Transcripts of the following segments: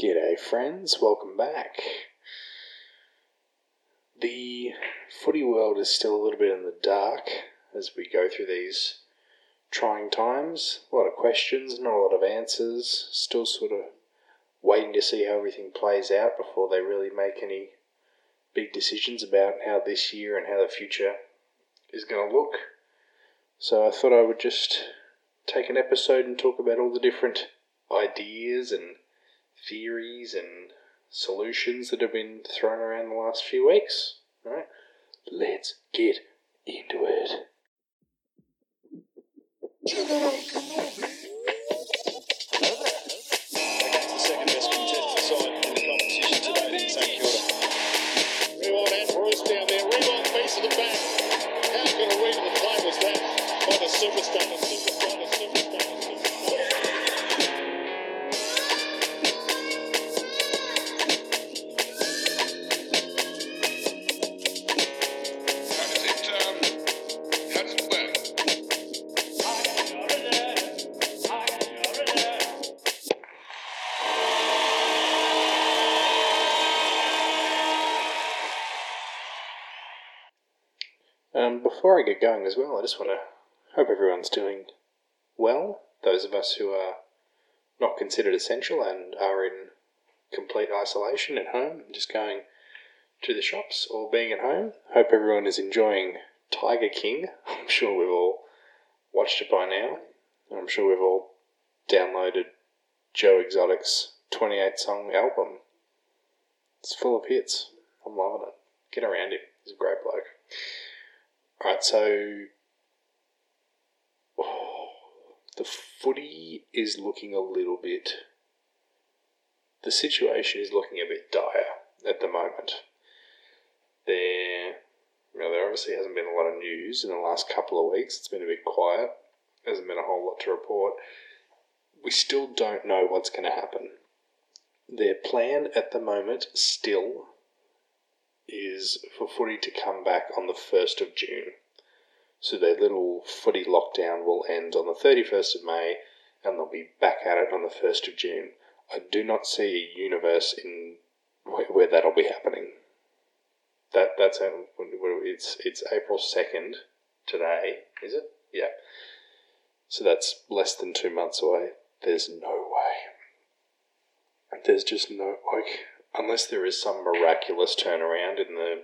G'day, friends. Welcome back. The footy world is still a little bit in the dark as we go through these trying times. A lot of questions, not a lot of answers. Still sort of waiting to see how everything plays out before they really make any big decisions about how this year and how the future is going to look. So I thought I would just take an episode and talk about all the different ideas and theories and solutions that have been thrown around the last few weeks. Right, let's get into it. Against before I get going as well, I just want to hope everyone's doing well. Those of us who are not considered essential and are in complete isolation at home, just going to the shops or being at home. Hope everyone is enjoying Tiger King. I'm sure we've all watched it by now. I'm sure we've all downloaded Joe Exotic's 28 song album. It's full of hits. I'm loving it. Get around him. He's a great bloke. Alright, so the footy is looking a little bit. The situation is looking a bit dire at the moment. There, you know, there obviously hasn't been a lot of news in the last couple of weeks. It's been a bit quiet. There hasn't been a whole lot to report. We still don't know what's going to happen. Their plan at the moment still is for footy to come back on the 1st of June. So their little footy lockdown will end on the 31st of May and they'll be back at it on the 1st of June. I do not see a universe in where, where that'll be happening. That that's it's it's April 2nd today, is it? Yeah. So that's less than 2 months away. There's no way. There's just no like unless there is some miraculous turnaround in the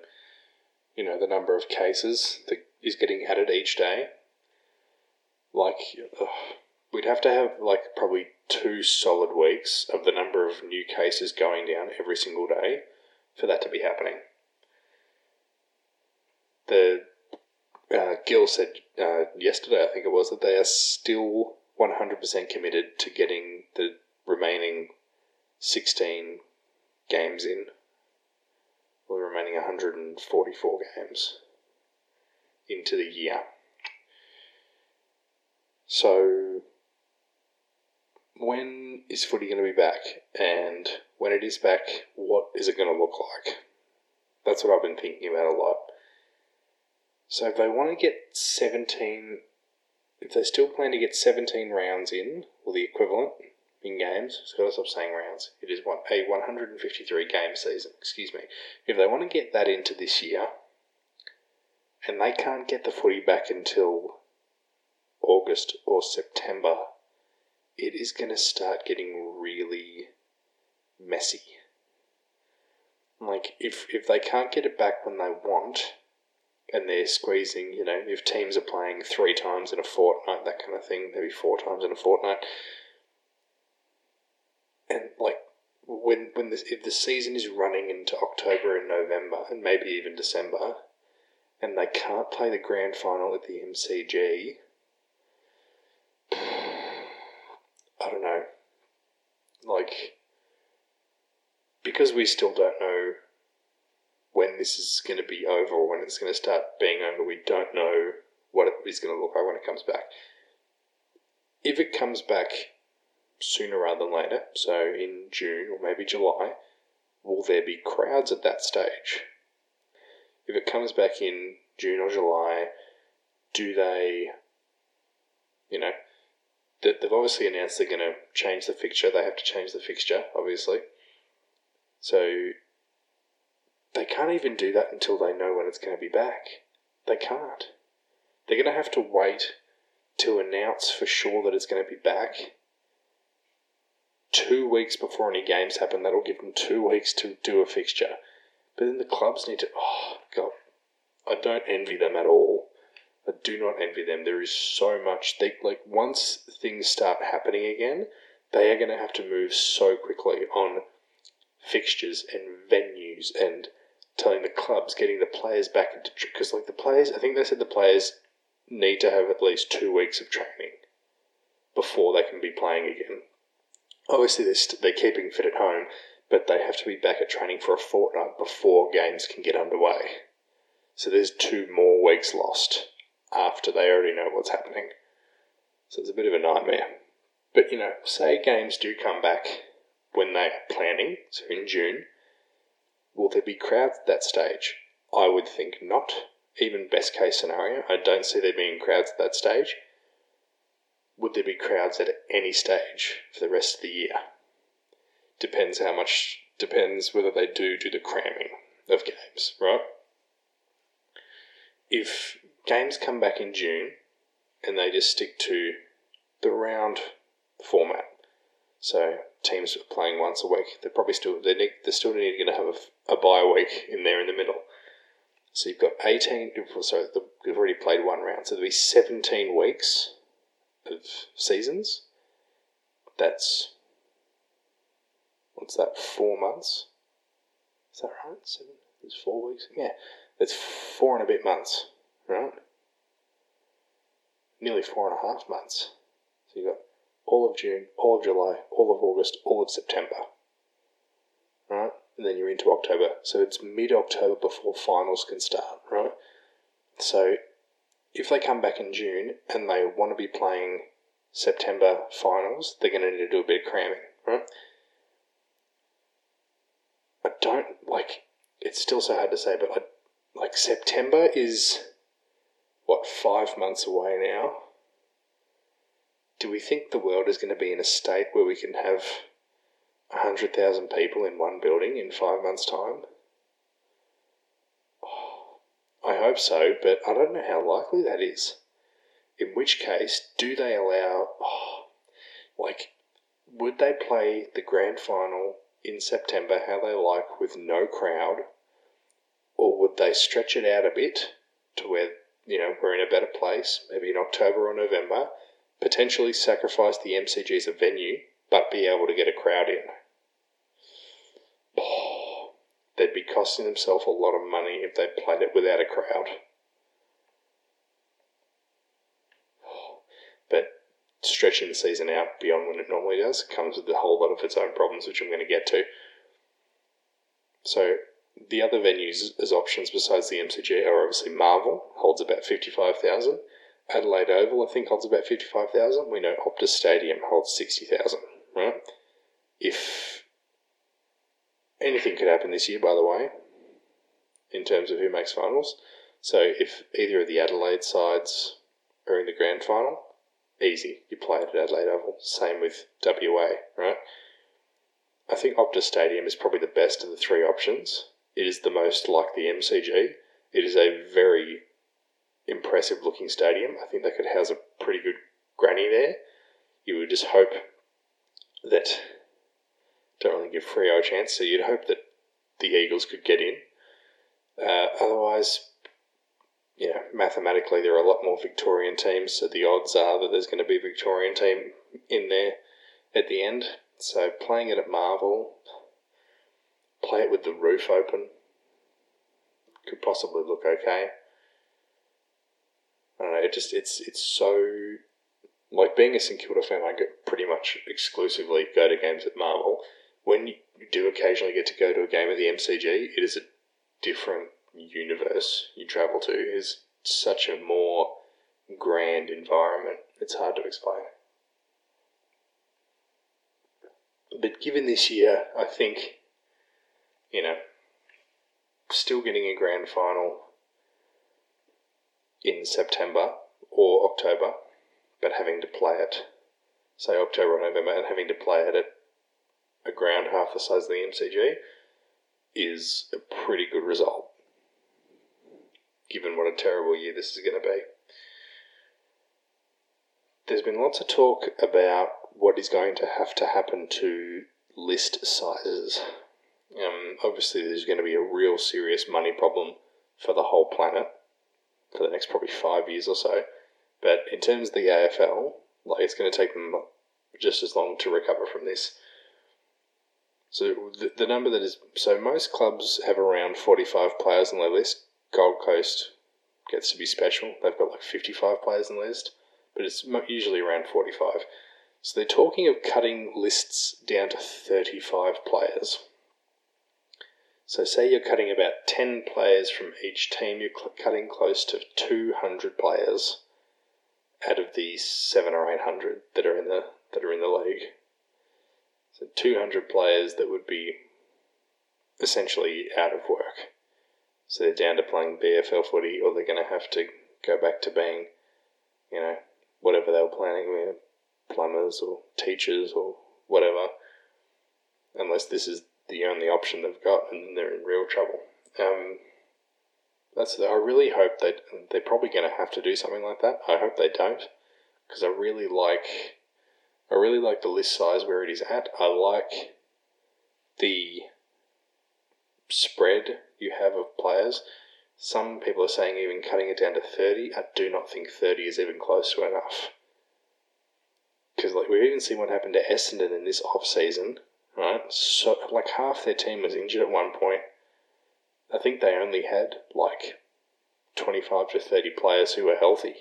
you know the number of cases that is getting added each day like ugh, we'd have to have like probably two solid weeks of the number of new cases going down every single day for that to be happening. The uh, Gill said uh, yesterday, I think it was, that they are still 100% committed to getting the remaining 16 games in, the remaining 144 games into the year. So, when is footy going to be back? And when it is back, what is it going to look like? That's what I've been thinking about a lot. So, if they want to get 17, if they still plan to get 17 rounds in, or the equivalent in games, so stop saying rounds, it is one, a 153 game season, excuse me. If they want to get that into this year, and they can't get the footy back until August or September, it is going to start getting really messy. Like if if they can't get it back when they want, and they're squeezing, you know, if teams are playing three times in a fortnight, that kind of thing, maybe four times in a fortnight, and like when when this if the season is running into October and November and maybe even December, and they can't play the grand final at the MCG. I don't know. Like, because we still don't know when this is going to be over or when it's going to start being over, we don't know what it is going to look like when it comes back. If it comes back sooner rather than later, so in June or maybe July, will there be crowds at that stage? If it comes back in June or July, do they, you know, they- they've obviously announced they're going to change the fixture. They have to change the fixture, obviously. So they can't even do that until they know when it's going to be back. They can't. They're going to have to wait to announce for sure that it's going to be back two weeks before any games happen. That'll give them two weeks to do a fixture. But then the clubs need to. Oh, God. I don't envy them at all. I do not envy them. There is so much. They like once things start happening again, they are going to have to move so quickly on fixtures and venues and telling the clubs, getting the players back into because like the players. I think they said the players need to have at least two weeks of training before they can be playing again. Obviously, they're, they're keeping fit at home, but they have to be back at training for a fortnight before games can get underway. So there's two more weeks lost after they already know what's happening. So it's a bit of a nightmare. But you know, say games do come back when they are planning, so in June, will there be crowds at that stage? I would think not. Even best case scenario, I don't see there being crowds at that stage. Would there be crowds at any stage for the rest of the year? Depends how much, depends whether they do do the cramming of games, right? If games come back in June and they just stick to the round format, so teams are playing once a week, they're probably still they need, they're still going to have a, a bye week in there in the middle. So you've got eighteen. Sorry, they've already played one round, so there'll be seventeen weeks of seasons. That's what's that? Four months. Is that right? Seven. There's four weeks. Yeah, that's four and a bit months, right? Nearly four and a half months. So you've got all of June, all of July, all of August, all of September. Right? And then you're into October. So it's mid October before finals can start, right? So if they come back in June and they want to be playing September finals, they're going to need to do a bit of cramming, right? I don't like. It's still so hard to say, but I, like September is what five months away now. Do we think the world is going to be in a state where we can have hundred thousand people in one building in five months' time? I hope so, but I don't know how likely that is. In which case, do they allow, oh, like, would they play the grand final in September how they like with no crowd? Or would they stretch it out a bit to where, you know, we're in a better place, maybe in October or November, potentially sacrifice the MCG as a venue, but be able to get a crowd in? They'd be costing themselves a lot of money if they played it without a crowd. But stretching the season out beyond when it normally does comes with a whole lot of its own problems, which I'm going to get to. So, the other venues as options besides the MCG are obviously Marvel, holds about 55,000. Adelaide Oval, I think, holds about 55,000. We know Optus Stadium holds 60,000, right? If anything could happen this year, by the way, in terms of who makes finals. So if either of the Adelaide sides are in the grand final, easy. You play it at Adelaide Oval. Same with WA, right? I think Optus Stadium is probably the best of the three options. It is the most like the MCG. It is a very impressive looking stadium. I think they could house a pretty good granny there. You would just hope that don't really give Freo a chance, so you'd hope that the Eagles could get in. Uh, otherwise, you know, mathematically there are a lot more Victorian teams, so the odds are that there's going to be a Victorian team in there at the end. So playing it at Marvel, play it with the roof open, could possibly look okay. I don't know. It just it's it's so like being a St Kilda fan. I get pretty much exclusively go to games at Marvel. When you do occasionally get to go to a game at the MCG, it is a different universe you travel to. It is such a more grand environment. It's hard to explain. But given this year, I think you know, still getting a grand final in September or October, but having to play it, say October or November, and having to play it at a ground half the size of the MCG, is a pretty good result, given what a terrible year this is going to be. There's been lots of talk about what is going to have to happen to list sizes. Um, obviously, there's going to be a real serious money problem for the whole planet for the next probably five years or so. But in terms of the AFL, like it's going to take them just as long to recover from this. So the, the number that is so most clubs have around forty five players on their list. Gold Coast gets to be special; they've got like fifty five players on the list, but it's usually around forty five. So they're talking of cutting lists down to thirty five players. So say you're cutting about ten players from each team, you're cl- cutting close to two hundred players out of the seven or eight hundred that are in the that are in the league. So two hundred players that would be essentially out of work. So they're down to playing VFL footy, or they're going to have to go back to being, you know, whatever they were planning, you know, plumbers or teachers or whatever. Unless this is the only option they've got, and they're in real trouble. Um, that's I really hope that they're probably going to have to do something like that. I hope they don't, because I really like, I really like the list size where it is at. I like the spread you have of players. Some people are saying even cutting it down to thirty. I do not think thirty is even close to enough. Because like we've even seen what happened to Essendon in this off season, right? So like half their team was injured at one point. I think they only had like 25 to 30 players who were healthy.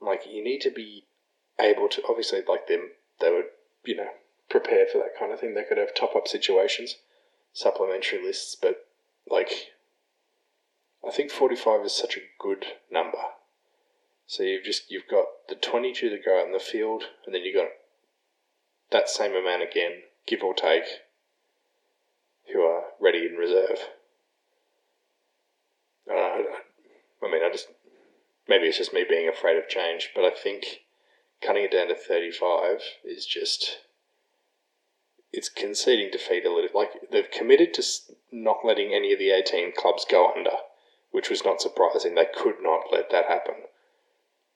Like, you need to be able to, obviously, like them, they would, you know, prepare for that kind of thing. They could have top up situations, supplementary lists, but like, I think 45 is such a good number. So you've just, you've got the 22 that go out in the field, and then you've got that same amount again, give or take, who are ready in reserve. Uh, I mean, I just maybe it's just me being afraid of change, but I think cutting it down to thirty-five is just it's conceding defeat a little. Like they've committed to not letting any of the eighteen clubs go under, which was not surprising. They could not let that happen.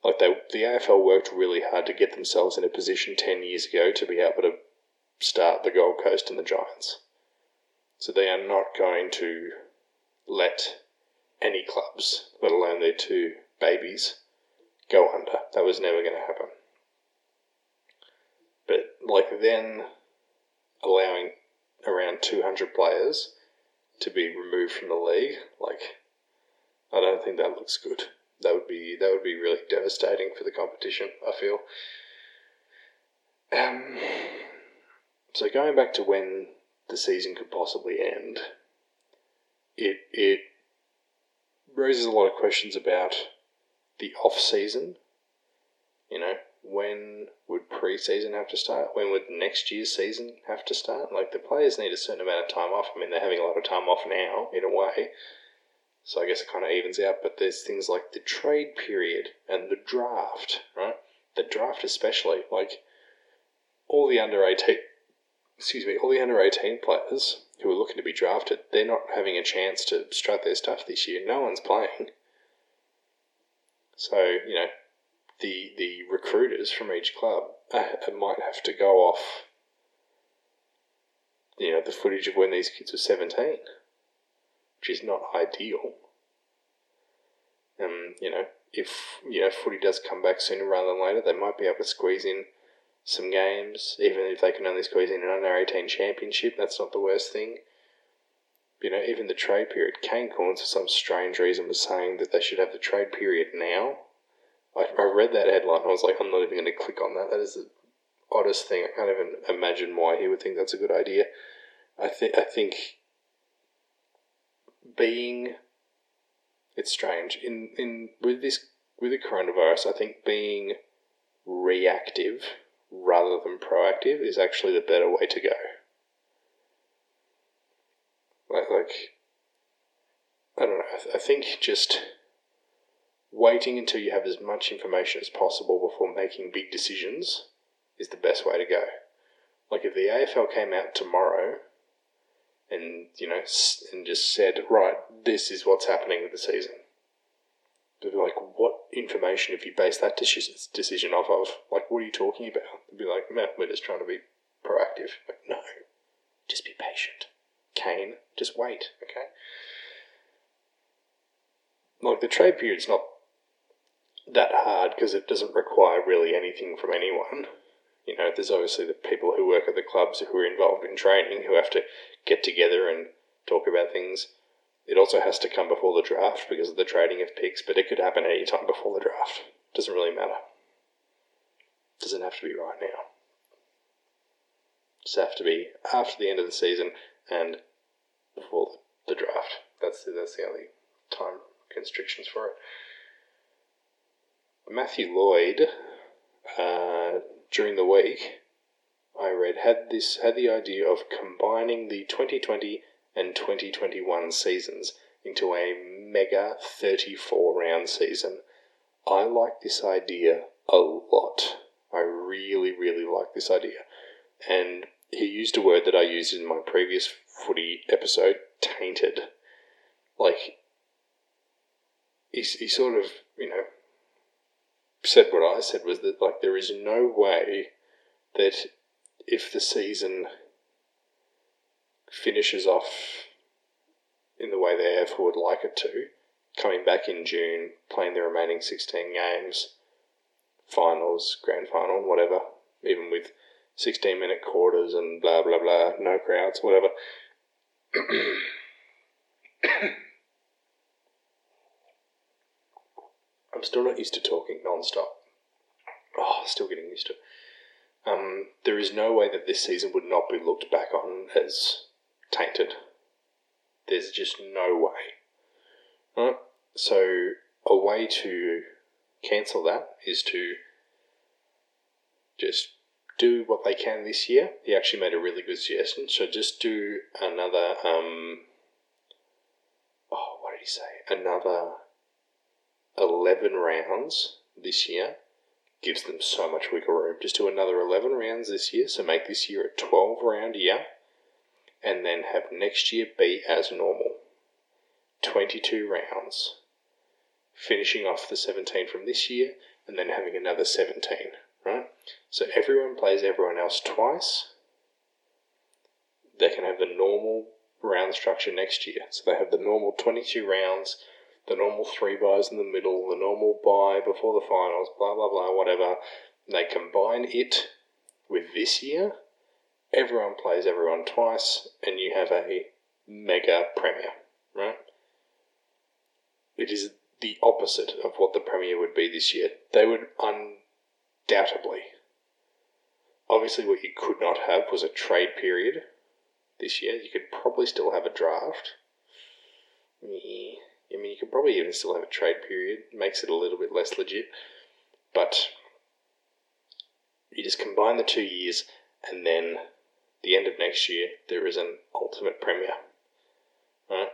Like they, the AFL worked really hard to get themselves in a position ten years ago to be able to start the Gold Coast and the Giants. So they are not going to let any clubs, let alone their two babies, go under. That was never going to happen. Like then allowing around 200 players to be removed from the league, like I don't think that looks good. That would be that would be really devastating for the competition. I feel. Um, so going back to when the season could possibly end, it it raises a lot of questions about the off season. You know, when would pre-season have to start? When would next year's season have to start? Like the players need a certain amount of time off. I mean, they're having a lot of time off now in a way, so I guess it kind of evens out. But there's things like the trade period and the draft, right? The draft especially, like all the under eighteen, excuse me, all the under eighteen players who are looking to be drafted, they're not having a chance to strut their stuff this year. No one's playing. So, you know, the the recruiters from each club might have to go off, you know, the footage of when these kids were 17, which is not ideal. Um, you know, if, you know, footy does come back sooner rather than later, they might be able to squeeze in some games, even if they can only squeeze in an under 18 championship, that's not the worst thing. You know, even the trade period. Kane Cornes, for some strange reason, was saying that they should have the trade period now. I, I read that headline. I was like, I'm not even going to click on that. That is the oddest thing. I can't even imagine why he would think that's a good idea. I think I think being it's strange in in with this with the coronavirus. I think being reactive rather than proactive is actually the better way to go. Like, like I don't know. I, th- I think just waiting until you have as much information as possible before making big decisions is the best way to go. Like if the AFL came out tomorrow and you know and just said, right, this is what's happening with the season. They'd be like, what information have you based that decision off of? Like, what are you talking about? They'd be like, man, we're just trying to be proactive. Like, no, just be patient. Kane, just wait, okay? Like the trade period's not that hard because it doesn't require really anything from anyone. You know, there's obviously the people who work at the clubs who are involved in training who have to get together and talk about things. It also has to come before the draft because of the trading of picks, but it could happen any time before the draft. Doesn't really matter. Doesn't have to be right now. Just have to be after the end of the season and before the draft. That's the, that's the only time constrictions for it. Matthew Lloyd, uh, during the week, I read had this had the idea of combining the 2020 and 2021 seasons into a mega 34 round season. I like this idea a lot. I really, really like this idea. And he used a word that I used in my previous footy episode tainted. Like, he, he sort of, you know, said what I said was that, like, there is no way that if the season finishes off in the way the AF would like it to, coming back in June, playing the remaining 16 games, finals, grand final, whatever, even with 16 minute quarters and blah blah blah, no crowds, whatever. I'm still not used to talking non stop. Oh, still getting used to it. Um, there is no way that this season would not be looked back on as tainted. There's just no way. Right? So, a way to cancel that is to just do what they can this year. He actually made a really good suggestion. So, just do another. Um, oh, what did he say? Another 11 rounds this year gives them so much wiggle room. Just do another 11 rounds this year, so make this year a 12 round year, and then have next year be as normal 22 rounds, finishing off the 17 from this year, and then having another 17, right? So everyone plays everyone else twice. They can have the normal round structure next year. So they have the normal 22 rounds the normal three byes in the middle, the normal bye before the finals, blah blah blah, whatever. They combine it with this year. Everyone plays everyone twice, and you have a mega premier, right? It is the opposite of what the premier would be this year. They would undoubtedly. Obviously, what you could not have was a trade period this year. You could probably still have a draft. I mean, you could probably even still have a trade period. Makes it a little bit less legit. But you just combine the two years, and then the end of next year, there is an ultimate premier. Right?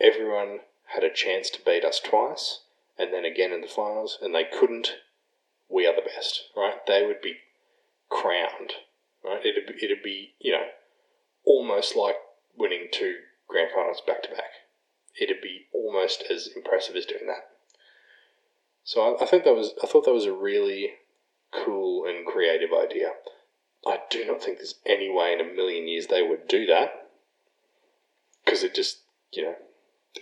Everyone had a chance to beat us twice, and then again in the finals, and they couldn't. We are the best, right? They would be crowned, right? It'd be, it'd be you know, almost like winning two grand finals back to back it'd be almost as impressive as doing that. So I, I think that was I thought that was a really cool and creative idea. I do not think there's any way in a million years they would do that because it just you know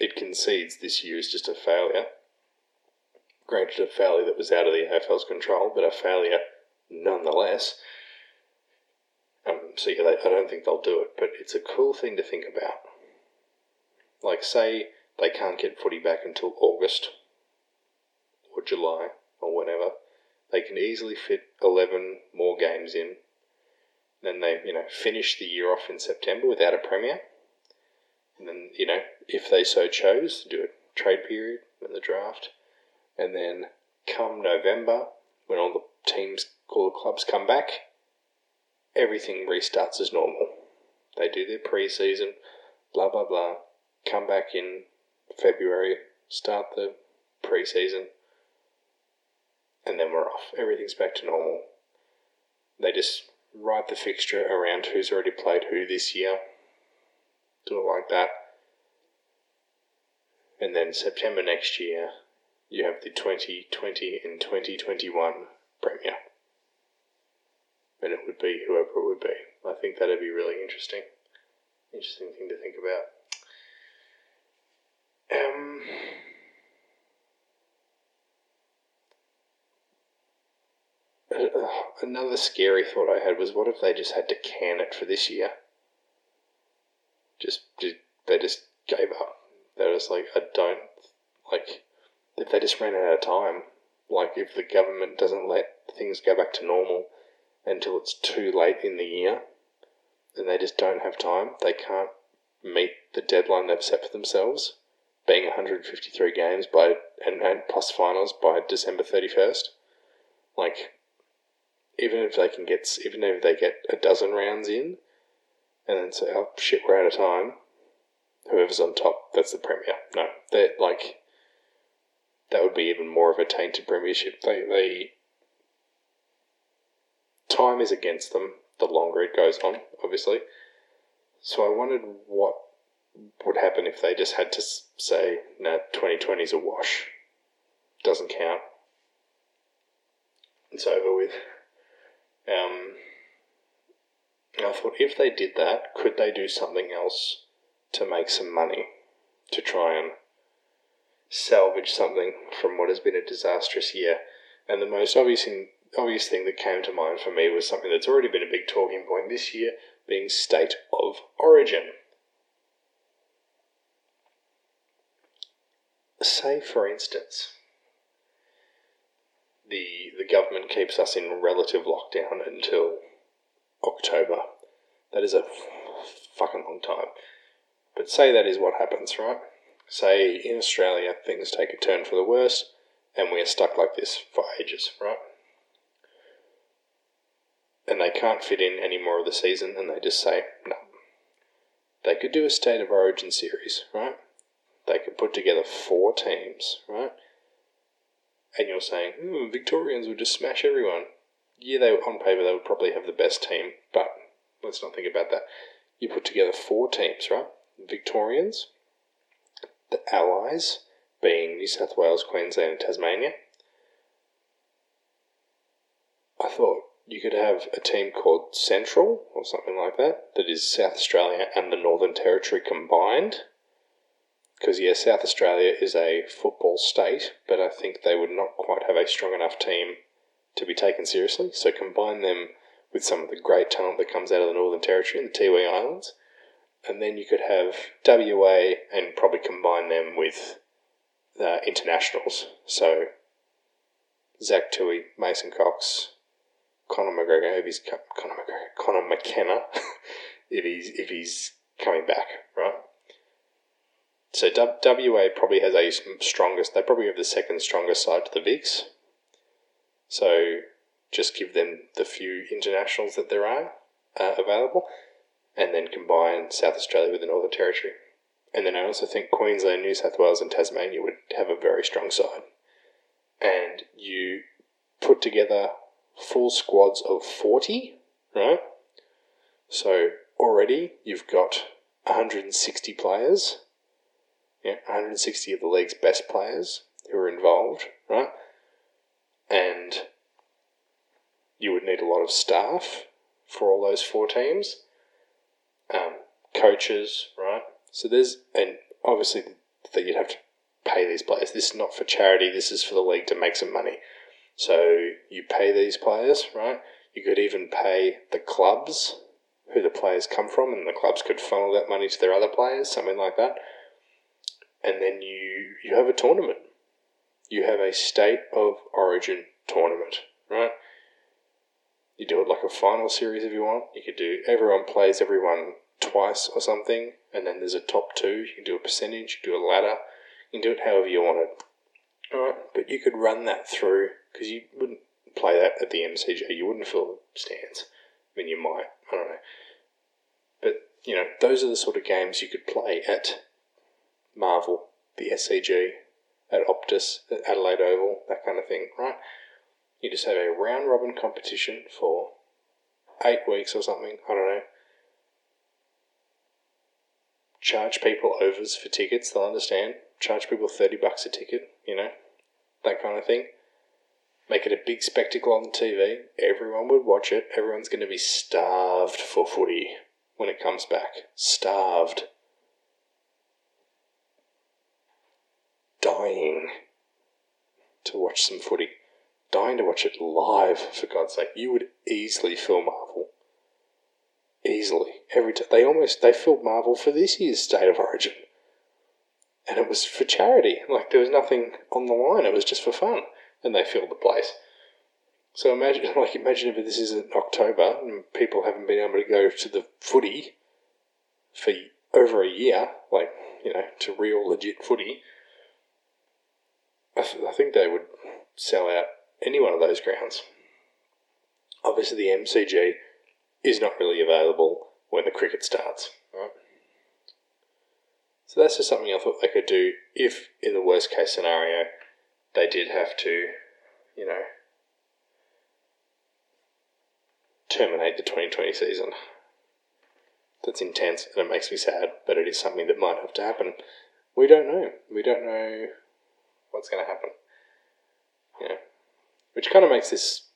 it concedes this year is just a failure. Granted, a failure that was out of the AFL's control, but a failure nonetheless. Um, so yeah, they, I don't think they'll do it, but it's a cool thing to think about. Like, say they can't get footy back until August or July or whenever, they can easily fit 11 more games in. Then they, you know, finish the year off in September without a premier. And then, you know, if they so chose, do a trade period in the draft. And then come November, when all the teams, all the clubs come back, everything restarts as normal. They do their pre season, blah, blah, blah come back in February, start the preseason, and then we're off. Everything's back to normal. They just write the fixture around who's already played who this year, Do it like that. And then September next year, you have the 2020 and 2021 Premier. And it would be whoever it would be. I think that'd be really interesting. Interesting thing to think about. Uh, another scary thought I had was what if they just had to can it for this year? Just, just they just gave up. They're just like, I don't like if they just ran out of time. Like if the government doesn't let things go back to normal until it's too late in the year, and they just don't have time. They can't meet the deadline they've set for themselves, being 153 games by and, and plus finals by December 31st. Like, even if they can get, even if they get a dozen rounds in, and then say, "Oh shit, we're out of time," whoever's on top, that's the premier. No, they're like, that would be even more of a tainted premiership. They they time is against them the longer it goes on, obviously. So I wondered what would happen if they just had to say, "No, 2020 is a wash, doesn't count, it's over with." Um, I thought if they did that, could they do something else to make some money to try and salvage something from what has been a disastrous year? And the most obvious thing, obvious thing that came to mind for me was something that's already been a big talking point this year, being state of origin. Say, for instance, the the government keeps us in relative lockdown until October. That is a fucking long time. But say that is what happens, right? Say in Australia things take a turn for the worse and we're stuck like this for ages, right? And they can't fit in any more of the season and they just say, no. They could do a state of origin series, right? They could put together four teams, right? And you're saying, hmm, Victorians would just smash everyone yeah, they on paper they would probably have the best team, but let's not think about that. You put together four teams, right? Victorians, the Allies, being New South Wales, Queensland, and Tasmania. I thought you could have a team called Central or something like that, that is South Australia and the Northern Territory combined. Because, yeah, South Australia is a football state, but I think they would not quite have a strong enough team to be taken seriously. So combine them with some of the great talent that comes out of the Northern Territory and the Tiwi Islands. And then you could have WA and probably combine them with uh, internationals. So Zac Tuohy, Mason Cox, Conor McGregor, if he's Conor McGregor, Conor McKenna, if he's if he's coming back, right? So WA probably has a strongest. They probably have the second strongest side to the Vics, so just give them the few internationals that there are uh, available, and then combine South Australia with the Northern Territory. And then I also think Queensland, New South Wales, and Tasmania would have a very strong side. And you put together full squads of 40, right? So already you've got 160 players, yeah, 160 of the league's best players who are involved, right? and you would need a lot of staff for all those four teams, um, coaches, right? So there's, and obviously that you'd have to pay these players. This is not for charity. This is for the league to make some money. So you pay these players, right? You could even pay the clubs who the players come from, and the clubs could funnel that money to their other players, something like that. And then you you have a tournament you have a state of origin tournament, right? You do it like a final series if you want. You could do everyone plays everyone twice or something, and then there's a top two. You can do a percentage, you do a ladder, you can do it however you want it. Alright, but you could run that through because you wouldn't play that at the MCG. You wouldn't fill the stands. I mean, you might. I don't know. But you know, those are the sort of games you could play at Marvel, the SCG, at Optus, at Adelaide Oval, that kind of thing, right? You just have a round robin competition for eight weeks or something, I don't know. charge people overs for tickets. They'll understand. Charge people thirty bucks a ticket. You know, that kind of thing. Make it a big spectacle on TV. Everyone would watch it. Everyone's going to be starved for footy when it comes back. Starved. Dying to watch some footy. Dying to watch it live, for God's sake. You would easily fill Marvel. Easily. Every time. They almost, they filled Marvel for this year's State of Origin. And it was for charity. Like, there was nothing on the line. It was just for fun. And they filled the place. So imagine, like, imagine if this is in October and people haven't been able to go to the footy for over a year, like, you know, to real legit footy. I, th- I think they would sell out any one of those grounds. Obviously, the MCG is not really available when the cricket starts, right? So that's just something I thought they could do if, in the worst case scenario, they did have to, you know, terminate the 2020 season. That's intense and it makes me sad, but it is something that might have to happen. We don't know. We don't know what's going to happen. Yeah. Which kind of makes this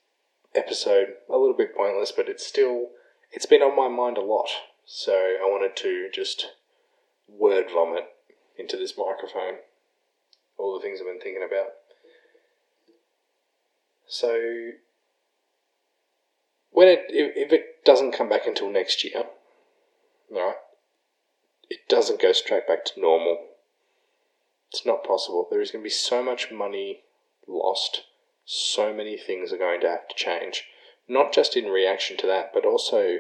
episode a little bit pointless, but it's still, it's been on my mind a lot. So I wanted to just word vomit into this microphone all the things I've been thinking about. So when it if, it doesn't come back until next year, right? It doesn't go straight back to normal. It's not possible. There is going to be so much money lost. So many things are going to have to change. Not just in reaction to that, but also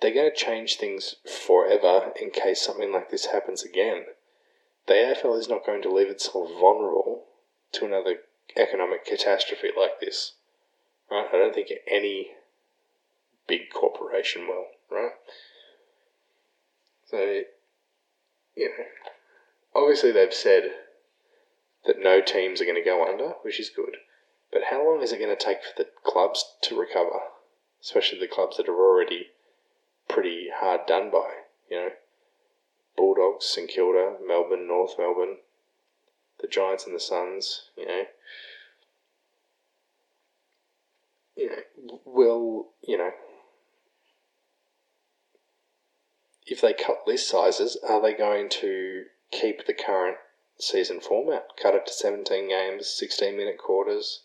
they're going to change things forever in case something like this happens again. The AFL is not going to leave itself vulnerable to another economic catastrophe like this. Right? I don't think any big corporation will, right? So, you know, obviously they've said that no teams are going to go under, which is good. But how long is it going to take for the clubs to recover? Especially the clubs that are already pretty hard done by, you know. Bulldogs, St Kilda, Melbourne, North Melbourne, the Giants and the Suns, you know. You know, will, you know, if they cut list sizes, are they going to keep the current season format? Cut it to 17 games, 16 minute quarters?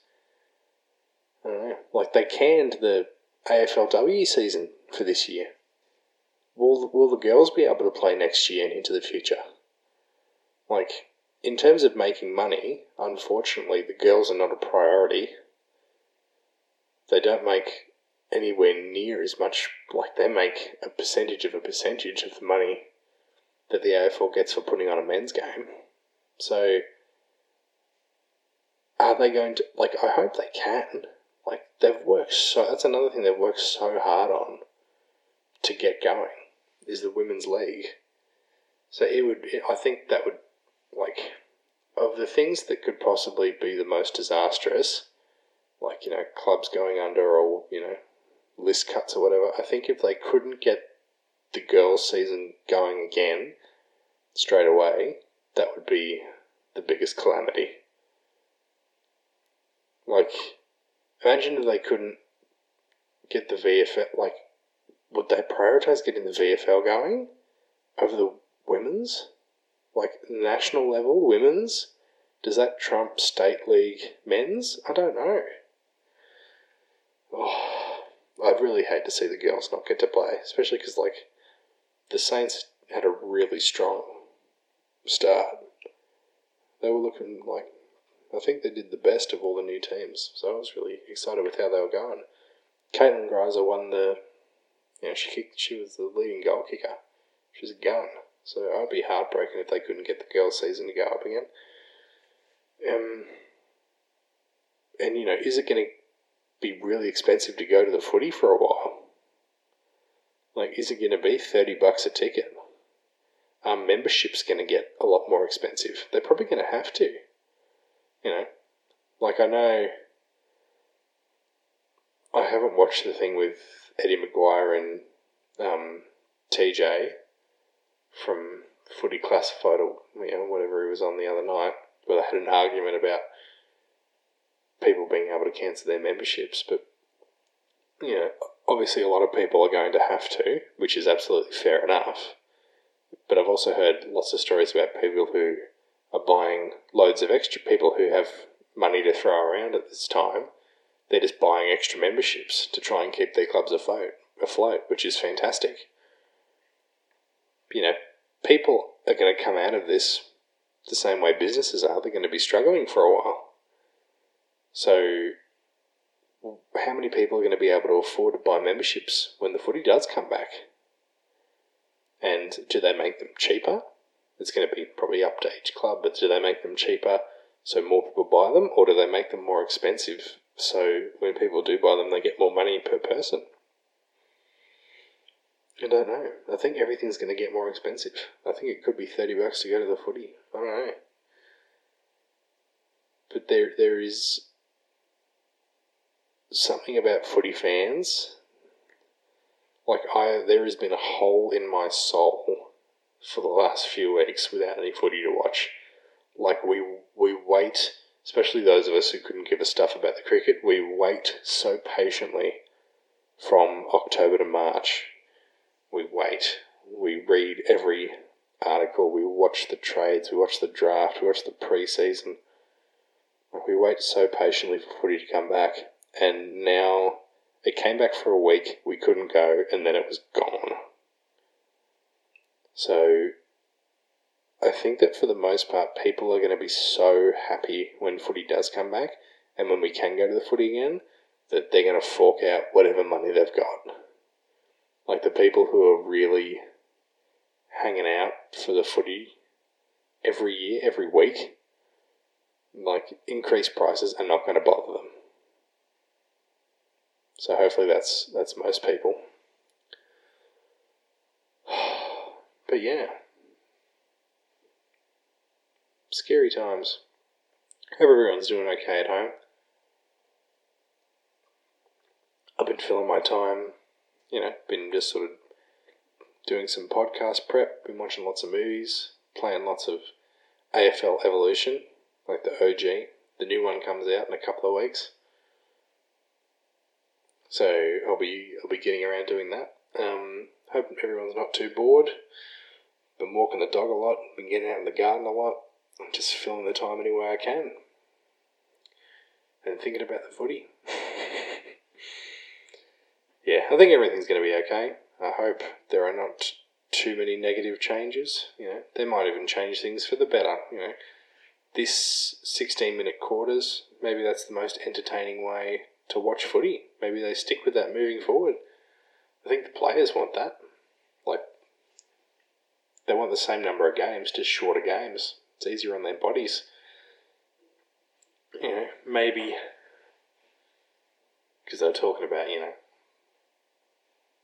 I don't know. Like they canned the AFLW season for this year. Will will the girls be able to play next year and into the future? Like in terms of making money, unfortunately, the girls are not a priority. They don't make anywhere near as much. Like they make a percentage of a percentage of the money that the AFL gets for putting on a men's game. So are they going to like? I hope they can. Like they've worked so. That's another thing they've worked so hard on to get going is the women's league. So it would. It, I think that would like of the things that could possibly be the most disastrous, like you know clubs going under or you know list cuts or whatever. I think if they couldn't get the girls' season going again straight away, that would be the biggest calamity. Like, imagine if they couldn't get the VFL. Like, would they prioritize getting the VFL going over the women's? Like, national level women's? Does that trump state league men's? I don't know. Oh, I'd really hate to see the girls not get to play, especially because, like, the Saints had a really strong start. They were looking like I think they did the best of all the new teams, so I was really excited with how they were going. Caitlin Greiser won the, you know, she kicked, she was the leading goal kicker. She's a gun, so I'd be heartbroken if they couldn't get the girls' season to go up again. Um, and you know, is it going to be really expensive to go to the footy for a while? Like, is it going to be thirty bucks a ticket? um, membership's going to get a lot more expensive. They're probably going to have to. You know, like I know I haven't watched the thing with Eddie McGuire and um, TJ from Footy Classified or you know whatever he was on the other night, where they had an argument about people being able to cancel their memberships, but you know, obviously a lot of people are going to have to, which is absolutely fair enough. But I've also heard lots of stories about people who are buying loads of extra people who have money to throw around at this time. They're just buying extra memberships to try and keep their clubs afloat, afloat which is fantastic. You know, people are going to come out of this the same way businesses are. They're going to be struggling for a while. So, how many people are going to be able to afford to buy memberships when the footy does come back? And do they make them cheaper? It's going to be probably up to each club, but do they make them cheaper so more people buy them, or do they make them more expensive so when people do buy them, they get more money per person? I don't know. I think everything's going to get more expensive. I think it could be 30 bucks to go to the footy. I don't know. But there, there is something about footy fans. Like I, there has been a hole in my soul for the last few weeks without any footy to watch. Like we we wait, especially those of us who couldn't give a stuff about the cricket. We wait so patiently from October to March. We wait. We read every article. We watch the trades. We watch the draft. We watch the preseason. We wait so patiently for footy to come back, and now it came back for a week. We couldn't go, and then it was gone. So I think that for the most part, people are going to be so happy when footy does come back, and when we can go to the footy again, that they're going to fork out whatever money they've got. Like the people who are really hanging out for the footy every year, every week, like increased prices are not going to bother them. So hopefully that's that's most people. But yeah. Scary times. Hope everyone's doing okay at home. I've been filling my time, you know, been just sort of doing some podcast prep, been watching lots of movies, playing lots of AFL Evolution, like the OG. The new one comes out in a couple of weeks. So I'll be I'll be getting around doing that. Um, hope everyone's not too bored. Been walking the dog a lot, been getting out in the garden a lot, I'm just filling the time any way I can. And thinking about the footy. yeah, I think everything's going to be okay. I hope there are not too many negative changes. You know, they might even change things for the better. You know, this 16 minute quarters, maybe that's the most entertaining way to watch footy. Maybe they stick with that moving forward. I think the players want that. Like, they want the same number of games, just shorter games. It's easier on their bodies. You know, maybe because they're talking about, you know,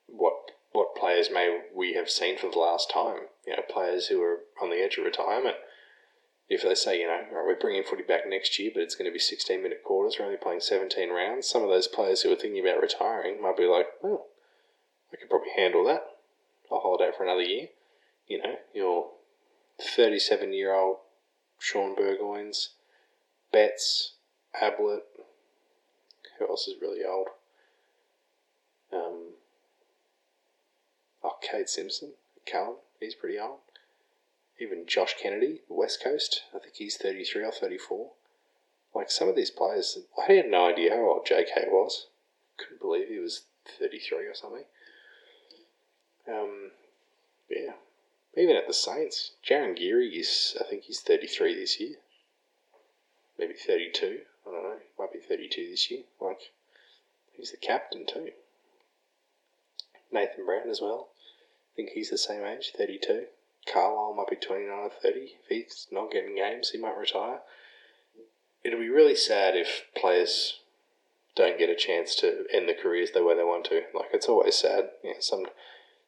what what players may we have seen for the last time. You know, players who are on the edge of retirement. If they say, you know, right, we're bringing footy back next year, but it's going to be 16 minute quarters, we're only playing 17 rounds, some of those players who are thinking about retiring might be like, well, I could probably handle that. I'll hold out for another year. You know, your 37 year old Shaun Burgoynes, Betts, Ablett, who else is really old? Um, oh, Kade Simpson, Callum, he's pretty old. Even Josh Kennedy, West Coast, I think he's 33 or 34. Like some of these players, I had no idea how old JK was. Couldn't believe he was 33 or something. Um, yeah. Even at the Saints, Jarryn Geary is, I think he's 33 this year. Maybe 32. I don't know. Might be 32 this year. Like, he's the captain too. Nathan Brown as well. I think he's the same age, 32. Carlisle might be 29 or 30. If he's not getting games, he might retire. It'll be really sad if players don't get a chance to end their careers the way they want to. Like, it's always sad. Yeah, some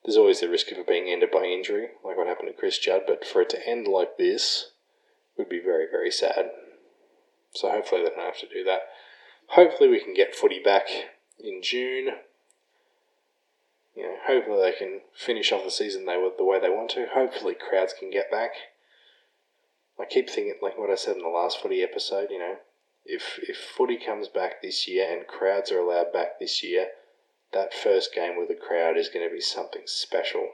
there's always the risk of it being ended by injury, like what happened to Chris Judd, but for it to end like this would be very, very sad. So hopefully they don't have to do that. Hopefully we can get footy back in June. You know, hopefully they can finish off the season they were the way they want to. Hopefully crowds can get back. I keep thinking like what I said in the last footy episode. You know, if if footy comes back this year and crowds are allowed back this year, that first game with a crowd is going to be something special.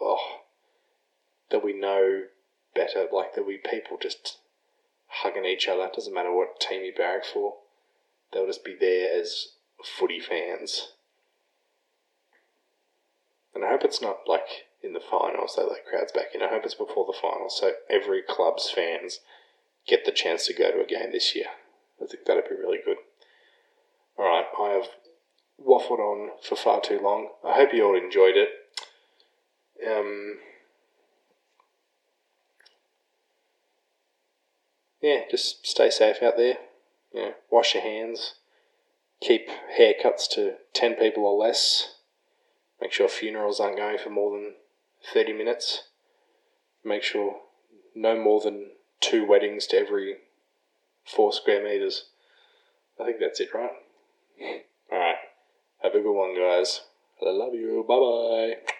Oh, there'll be no better. Like there'll be people just hugging each other. Doesn't matter what team you barrack for. They'll just be there as footy fans. And I hope it's not like in the finals they let crowds back in. I hope it's before the finals, so every club's fans get the chance to go to a game this year. I think that'd be really good. All right, I have waffled on for far too long. I hope you all enjoyed it. Um, yeah, just stay safe out there. Know, wash your hands. Keep haircuts to 10 people or less. Make sure funerals aren't going for more than 30 minutes. Make sure no more than two weddings to every four square meters. I think that's it, right? Alright. Have a good one, guys. I love you. Bye bye.